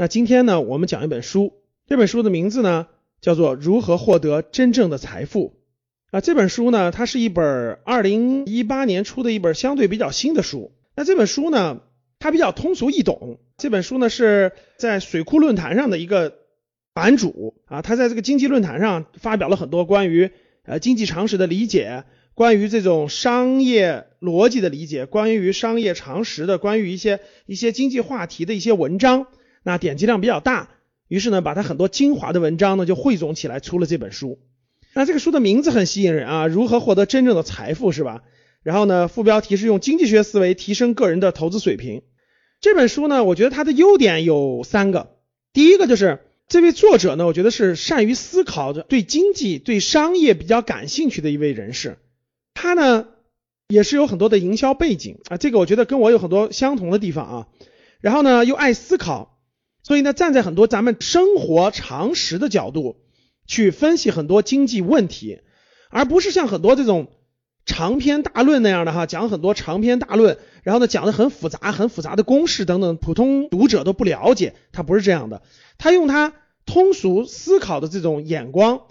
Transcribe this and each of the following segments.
那今天呢，我们讲一本书，这本书的名字呢叫做《如何获得真正的财富》啊。这本书呢，它是一本二零一八年出的一本相对比较新的书。那这本书呢，它比较通俗易懂。这本书呢是在水库论坛上的一个版主啊，他在这个经济论坛上发表了很多关于呃经济常识的理解，关于这种商业逻辑的理解，关于商业常识的，关于一些一些经济话题的一些文章。那点击量比较大，于是呢，把他很多精华的文章呢就汇总起来出了这本书。那这个书的名字很吸引人啊，如何获得真正的财富是吧？然后呢，副标题是用经济学思维提升个人的投资水平。这本书呢，我觉得它的优点有三个。第一个就是这位作者呢，我觉得是善于思考的，对经济、对商业比较感兴趣的一位人士。他呢，也是有很多的营销背景啊，这个我觉得跟我有很多相同的地方啊。然后呢，又爱思考。所以呢，站在很多咱们生活常识的角度去分析很多经济问题，而不是像很多这种长篇大论那样的哈，讲很多长篇大论，然后呢讲的很复杂、很复杂的公式等等，普通读者都不了解。他不是这样的，他用他通俗思考的这种眼光，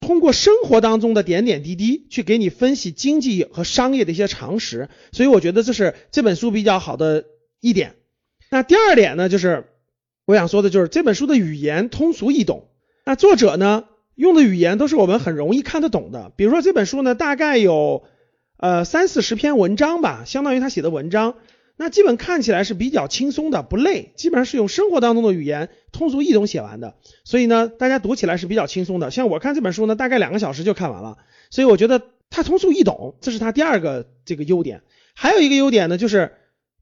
通过生活当中的点点滴滴去给你分析经济和商业的一些常识。所以我觉得这是这本书比较好的一点。那第二点呢，就是。我想说的就是这本书的语言通俗易懂，那作者呢用的语言都是我们很容易看得懂的。比如说这本书呢，大概有呃三四十篇文章吧，相当于他写的文章，那基本看起来是比较轻松的，不累，基本上是用生活当中的语言通俗易懂写完的，所以呢，大家读起来是比较轻松的。像我看这本书呢，大概两个小时就看完了，所以我觉得它通俗易懂，这是它第二个这个优点。还有一个优点呢，就是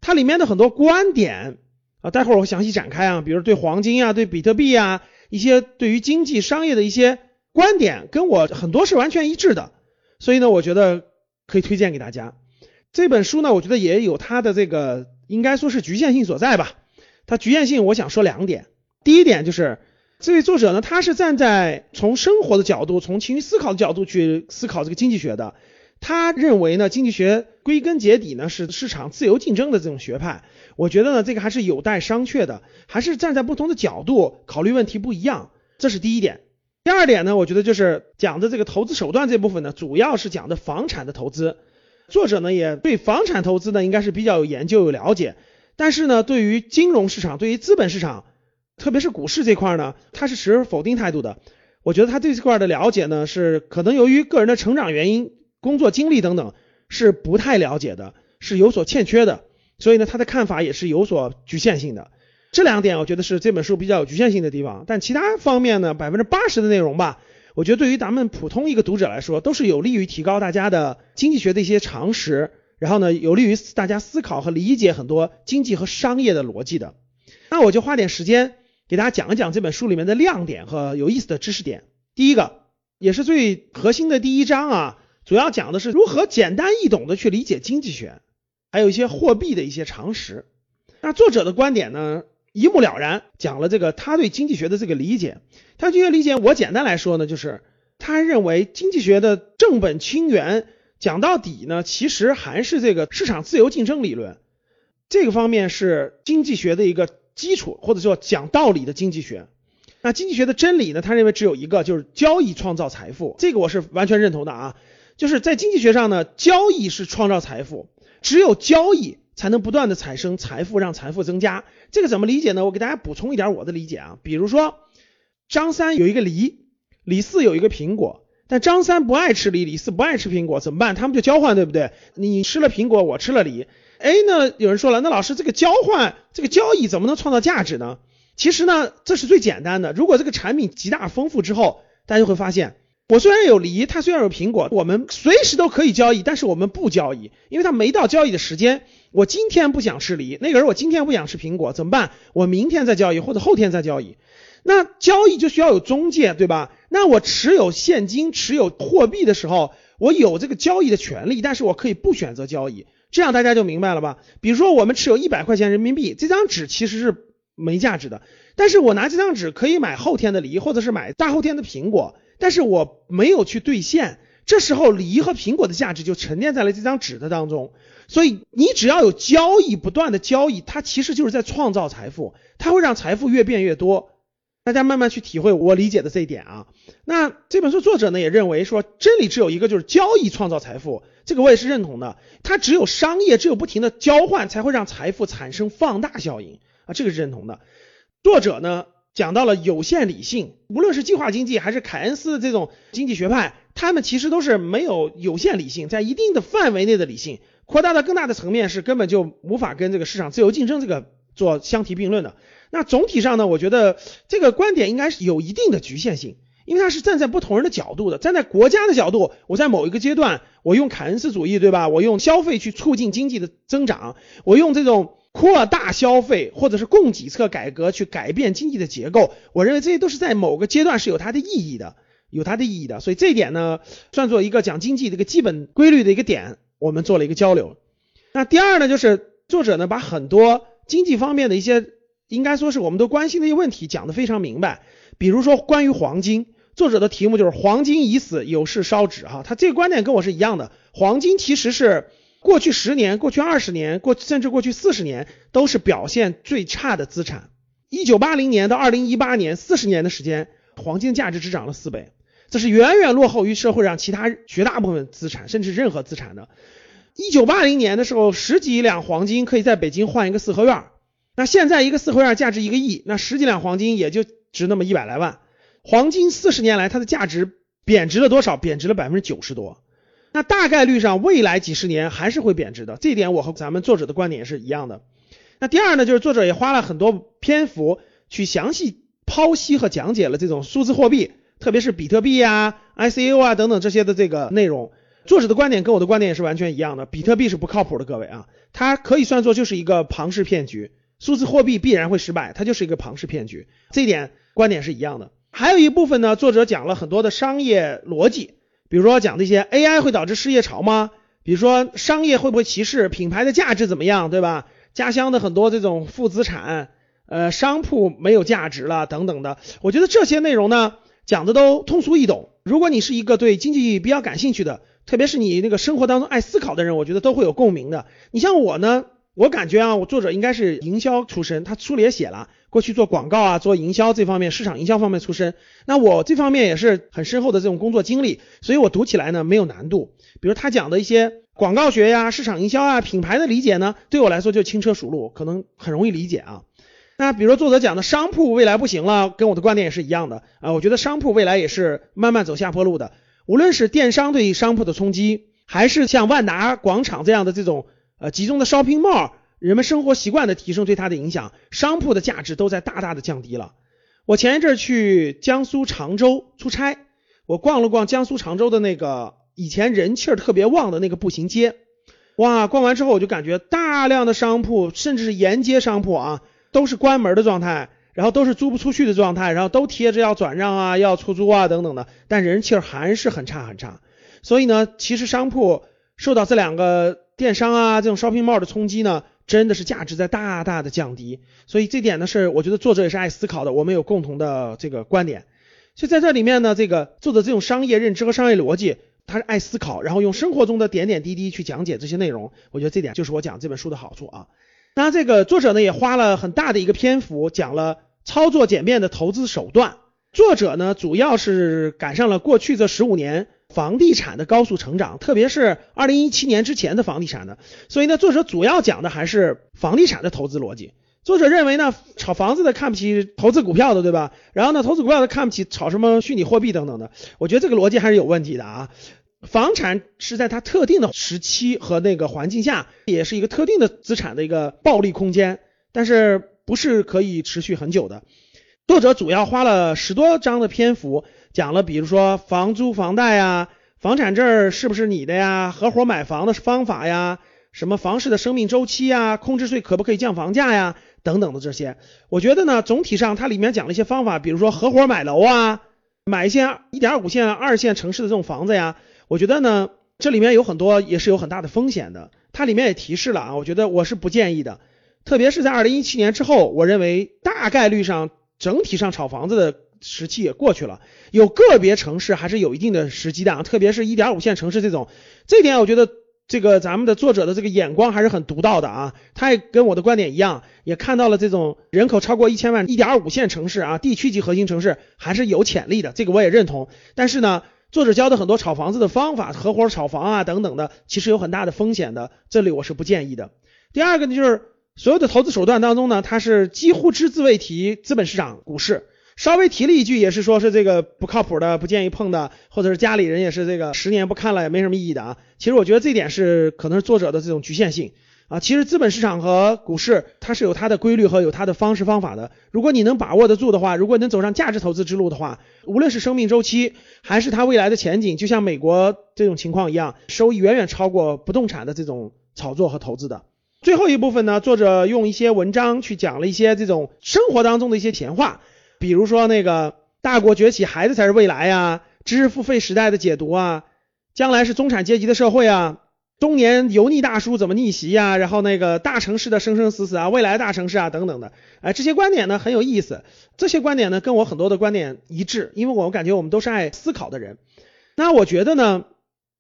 它里面的很多观点。啊，待会儿我详细展开啊，比如对黄金啊，对比特币啊，一些对于经济商业的一些观点，跟我很多是完全一致的，所以呢，我觉得可以推荐给大家。这本书呢，我觉得也有它的这个应该说是局限性所在吧。它局限性，我想说两点。第一点就是这位作者呢，他是站在从生活的角度，从情绪思考的角度去思考这个经济学的。他认为呢，经济学归根结底呢是市场自由竞争的这种学派。我觉得呢，这个还是有待商榷的，还是站在不同的角度考虑问题不一样，这是第一点。第二点呢，我觉得就是讲的这个投资手段这部分呢，主要是讲的房产的投资。作者呢也对房产投资呢应该是比较有研究有了解，但是呢，对于金融市场，对于资本市场，特别是股市这块呢，他是持否定态度的。我觉得他对这块的了解呢，是可能由于个人的成长原因、工作经历等等，是不太了解的，是有所欠缺的。所以呢，他的看法也是有所局限性的。这两点我觉得是这本书比较有局限性的地方。但其他方面呢，百分之八十的内容吧，我觉得对于咱们普通一个读者来说，都是有利于提高大家的经济学的一些常识，然后呢，有利于大家思考和理解很多经济和商业的逻辑的。那我就花点时间给大家讲一讲这本书里面的亮点和有意思的知识点。第一个，也是最核心的第一章啊，主要讲的是如何简单易懂的去理解经济学。还有一些货币的一些常识，那作者的观点呢，一目了然，讲了这个他对经济学的这个理解。他经济学理解，我简单来说呢，就是他认为经济学的正本清源，讲到底呢，其实还是这个市场自由竞争理论，这个方面是经济学的一个基础，或者说讲道理的经济学。那经济学的真理呢，他认为只有一个，就是交易创造财富，这个我是完全认同的啊，就是在经济学上呢，交易是创造财富。只有交易才能不断的产生财富，让财富增加。这个怎么理解呢？我给大家补充一点我的理解啊。比如说，张三有一个梨，李四有一个苹果，但张三不爱吃梨，李四不爱吃苹果，怎么办？他们就交换，对不对？你吃了苹果，我吃了梨。哎，那有人说了，那老师这个交换，这个交易怎么能创造价值呢？其实呢，这是最简单的。如果这个产品极大丰富之后，大家就会发现。我虽然有梨，它虽然有苹果，我们随时都可以交易，但是我们不交易，因为它没到交易的时间。我今天不想吃梨，那个人我今天不想吃苹果，怎么办？我明天再交易，或者后天再交易。那交易就需要有中介，对吧？那我持有现金、持有货币的时候，我有这个交易的权利，但是我可以不选择交易。这样大家就明白了吧？比如说我们持有一百块钱人民币，这张纸其实是没价值的，但是我拿这张纸可以买后天的梨，或者是买大后天的苹果。但是我没有去兑现，这时候梨和苹果的价值就沉淀在了这张纸的当中。所以你只要有交易，不断的交易，它其实就是在创造财富，它会让财富越变越多。大家慢慢去体会我理解的这一点啊。那这本书作者呢也认为说，真理只有一个，就是交易创造财富，这个我也是认同的。它只有商业，只有不停的交换，才会让财富产生放大效应啊，这个是认同的。作者呢讲到了有限理性，无论是计划经济还是凯恩斯的这种经济学派，他们其实都是没有有限理性，在一定的范围内的理性。扩大到更大的层面是根本就无法跟这个市场自由竞争这个做相提并论的。那总体上呢，我觉得这个观点应该是有一定的局限性，因为它是站在不同人的角度的。站在国家的角度，我在某一个阶段，我用凯恩斯主义，对吧？我用消费去促进经济的增长，我用这种扩大消费或者是供给侧改革去改变经济的结构。我认为这些都是在某个阶段是有它的意义的，有它的意义的。所以这一点呢，算作一个讲经济的一个基本规律的一个点。我们做了一个交流。那第二呢，就是作者呢把很多经济方面的一些，应该说是我们都关心的一些问题讲得非常明白。比如说关于黄金，作者的题目就是“黄金已死，有事烧纸”哈，他这个观点跟我是一样的。黄金其实是过去十年、过去二十年、过甚至过去四十年都是表现最差的资产。一九八零年到二零一八年四十年的时间，黄金价值只涨了四倍。这是远远落后于社会上其他绝大部分资产，甚至任何资产的。一九八零年的时候，十几两黄金可以在北京换一个四合院。那现在一个四合院价值一个亿，那十几两黄金也就值那么一百来万。黄金四十年来它的价值贬值了多少？贬值了百分之九十多。那大概率上未来几十年还是会贬值的，这一点我和咱们作者的观点也是一样的。那第二呢，就是作者也花了很多篇幅去详细剖析和讲解了这种数字货币。特别是比特币啊、ICO 啊等等这些的这个内容，作者的观点跟我的观点也是完全一样的。比特币是不靠谱的，各位啊，它可以算作就是一个庞氏骗局，数字货币必然会失败，它就是一个庞氏骗局，这一点观点是一样的。还有一部分呢，作者讲了很多的商业逻辑，比如说讲这些 AI 会导致失业潮吗？比如说商业会不会歧视品牌的价值怎么样，对吧？家乡的很多这种负资产，呃，商铺没有价值了等等的，我觉得这些内容呢。讲的都通俗易懂。如果你是一个对经济比较感兴趣的，特别是你那个生活当中爱思考的人，我觉得都会有共鸣的。你像我呢，我感觉啊，我作者应该是营销出身，他书里也写了，过去做广告啊，做营销这方面，市场营销方面出身。那我这方面也是很深厚的这种工作经历，所以我读起来呢没有难度。比如他讲的一些广告学呀、市场营销啊、品牌的理解呢，对我来说就轻车熟路，可能很容易理解啊。那比如说作者讲的商铺未来不行了，跟我的观点也是一样的啊。我觉得商铺未来也是慢慢走下坡路的。无论是电商对商铺的冲击，还是像万达广场这样的这种呃集中的 shopping mall，人们生活习惯的提升对它的影响，商铺的价值都在大大的降低了。我前一阵去江苏常州出差，我逛了逛江苏常州的那个以前人气儿特别旺的那个步行街，哇，逛完之后我就感觉大量的商铺，甚至是沿街商铺啊。都是关门的状态，然后都是租不出去的状态，然后都贴着要转让啊、要出租啊等等的，但人气儿还是很差很差。所以呢，其实商铺受到这两个电商啊这种 shopping mall 的冲击呢，真的是价值在大大的降低。所以这点呢，是我觉得作者也是爱思考的，我们有共同的这个观点。所以在这里面呢，这个作者这种商业认知和商业逻辑，他是爱思考，然后用生活中的点点滴滴去讲解这些内容。我觉得这点就是我讲这本书的好处啊。那这个作者呢也花了很大的一个篇幅讲了操作简便的投资手段。作者呢主要是赶上了过去这十五年房地产的高速成长，特别是二零一七年之前的房地产的。所以呢，作者主要讲的还是房地产的投资逻辑。作者认为呢，炒房子的看不起投资股票的，对吧？然后呢，投资股票的看不起炒什么虚拟货币等等的。我觉得这个逻辑还是有问题的啊。房产是在它特定的时期和那个环境下，也是一个特定的资产的一个暴利空间，但是不是可以持续很久的。作者主要花了十多章的篇幅，讲了比如说房租、房贷呀，房产证是不是你的呀，合伙买房的方法呀，什么房市的生命周期呀，空置税可不可以降房价呀，等等的这些。我觉得呢，总体上它里面讲了一些方法，比如说合伙买楼啊，买一些一点五线、二线城市的这种房子呀。我觉得呢，这里面有很多也是有很大的风险的。它里面也提示了啊，我觉得我是不建议的。特别是在二零一七年之后，我认为大概率上整体上炒房子的时期也过去了，有个别城市还是有一定的时机的啊，特别是一点五线城市这种，这点我觉得这个咱们的作者的这个眼光还是很独到的啊，他也跟我的观点一样，也看到了这种人口超过一千万一点五线城市啊，地区级核心城市还是有潜力的，这个我也认同。但是呢，作者教的很多炒房子的方法，合伙炒房啊等等的，其实有很大的风险的，这里我是不建议的。第二个呢，就是所有的投资手段当中呢，它是几乎只字未提资本市场、股市。稍微提了一句，也是说是这个不靠谱的，不建议碰的，或者是家里人也是这个十年不看了也没什么意义的啊。其实我觉得这点是可能是作者的这种局限性啊。其实资本市场和股市它是有它的规律和有它的方式方法的。如果你能把握得住的话，如果能走上价值投资之路的话，无论是生命周期还是它未来的前景，就像美国这种情况一样，收益远远超过不动产的这种炒作和投资的。最后一部分呢，作者用一些文章去讲了一些这种生活当中的一些闲话。比如说那个大国崛起，孩子才是未来呀，知识付费时代的解读啊，将来是中产阶级的社会啊，中年油腻大叔怎么逆袭呀，然后那个大城市的生生死死啊，未来大城市啊等等的，哎，这些观点呢很有意思，这些观点呢跟我很多的观点一致，因为我感觉我们都是爱思考的人。那我觉得呢，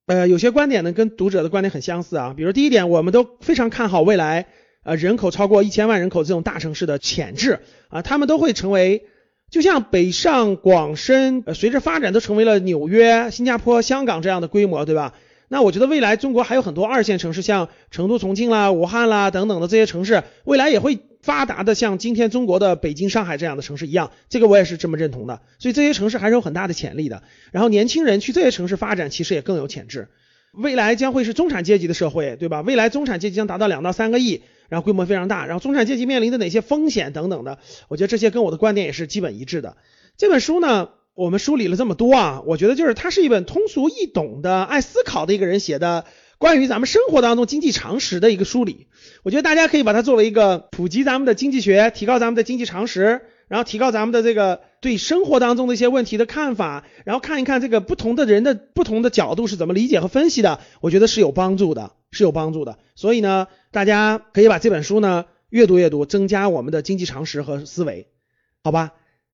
呃，有些观点呢跟读者的观点很相似啊，比如第一点，我们都非常看好未来呃人口超过一千万人口这种大城市的潜质啊，他们都会成为。就像北上广深，呃，随着发展都成为了纽约、新加坡、香港这样的规模，对吧？那我觉得未来中国还有很多二线城市，像成都、重庆啦、武汉啦等等的这些城市，未来也会发达的像今天中国的北京、上海这样的城市一样。这个我也是这么认同的。所以这些城市还是有很大的潜力的。然后年轻人去这些城市发展，其实也更有潜质。未来将会是中产阶级的社会，对吧？未来中产阶级将达到两到三个亿。然后规模非常大，然后中产阶级面临的哪些风险等等的，我觉得这些跟我的观点也是基本一致的。这本书呢，我们梳理了这么多啊，我觉得就是它是一本通俗易懂的、爱思考的一个人写的关于咱们生活当中经济常识的一个梳理。我觉得大家可以把它作为一个普及咱们的经济学、提高咱们的经济常识，然后提高咱们的这个对生活当中的一些问题的看法，然后看一看这个不同的人的不同的角度是怎么理解和分析的，我觉得是有帮助的，是有帮助的。所以呢。大家可以把这本书呢阅读阅读，增加我们的经济常识和思维，好吧？